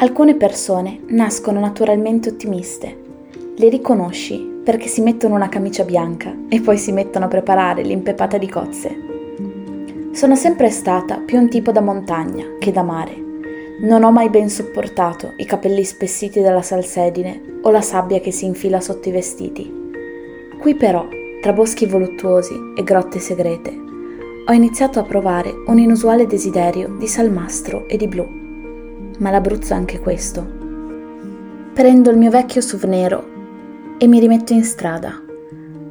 Alcune persone nascono naturalmente ottimiste. Le riconosci perché si mettono una camicia bianca e poi si mettono a preparare l'impepata di cozze. Sono sempre stata più un tipo da montagna che da mare. Non ho mai ben sopportato i capelli spessiti dalla salsedine o la sabbia che si infila sotto i vestiti. Qui però, tra boschi voluttuosi e grotte segrete, ho iniziato a provare un inusuale desiderio di salmastro e di blu ma l'Abruzzo anche questo. Prendo il mio vecchio SUV e mi rimetto in strada.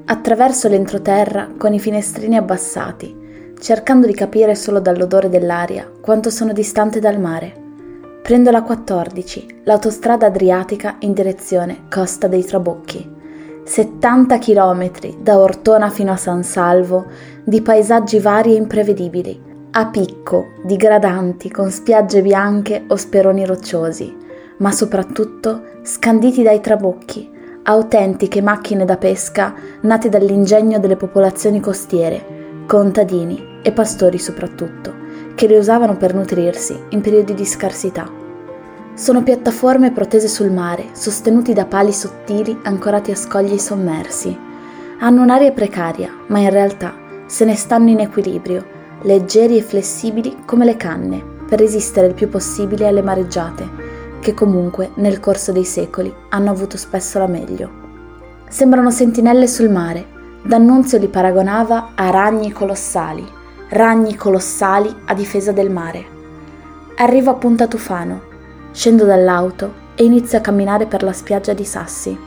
Attraverso l'entroterra con i finestrini abbassati, cercando di capire solo dall'odore dell'aria quanto sono distante dal mare. Prendo la 14, l'autostrada adriatica in direzione Costa dei Trabocchi. 70 km da Ortona fino a San Salvo di paesaggi vari e imprevedibili, a picco, digradanti con spiagge bianche o speroni rocciosi, ma soprattutto scanditi dai trabocchi, autentiche macchine da pesca nate dall'ingegno delle popolazioni costiere, contadini e pastori soprattutto, che le usavano per nutrirsi in periodi di scarsità. Sono piattaforme protese sul mare, sostenuti da pali sottili ancorati a scogli sommersi. Hanno un'aria precaria, ma in realtà se ne stanno in equilibrio leggeri e flessibili come le canne, per resistere il più possibile alle mareggiate, che comunque nel corso dei secoli hanno avuto spesso la meglio. Sembrano sentinelle sul mare, D'Annunzio li paragonava a ragni colossali, ragni colossali a difesa del mare. Arrivo a Punta Tufano, scendo dall'auto e inizio a camminare per la spiaggia di Sassi.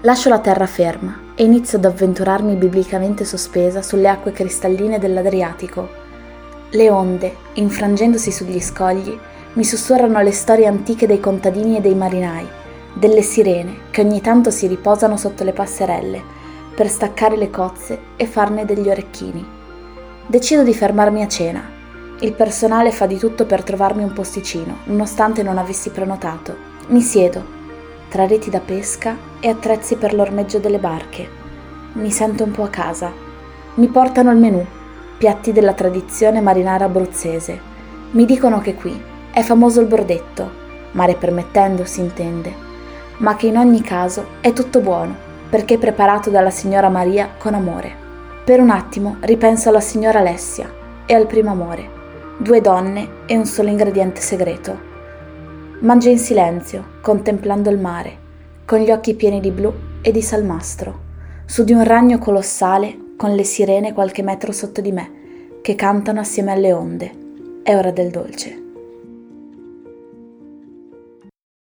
Lascio la terra ferma e inizio ad avventurarmi biblicamente sospesa sulle acque cristalline dell'Adriatico. Le onde, infrangendosi sugli scogli, mi sussurrano le storie antiche dei contadini e dei marinai, delle sirene che ogni tanto si riposano sotto le passerelle per staccare le cozze e farne degli orecchini. Decido di fermarmi a cena. Il personale fa di tutto per trovarmi un posticino, nonostante non avessi prenotato. Mi siedo, tra reti da pesca e attrezzi per l'ormeggio delle barche. Mi sento un po' a casa. Mi portano il menù, piatti della tradizione marinara abruzzese. Mi dicono che qui è famoso il bordetto, mare permettendo si intende, ma che in ogni caso è tutto buono perché preparato dalla signora Maria con amore. Per un attimo ripenso alla signora Alessia e al primo amore, due donne e un solo ingrediente segreto Mangio in silenzio, contemplando il mare, con gli occhi pieni di blu e di salmastro, su di un ragno colossale con le sirene qualche metro sotto di me, che cantano assieme alle onde. È ora del dolce.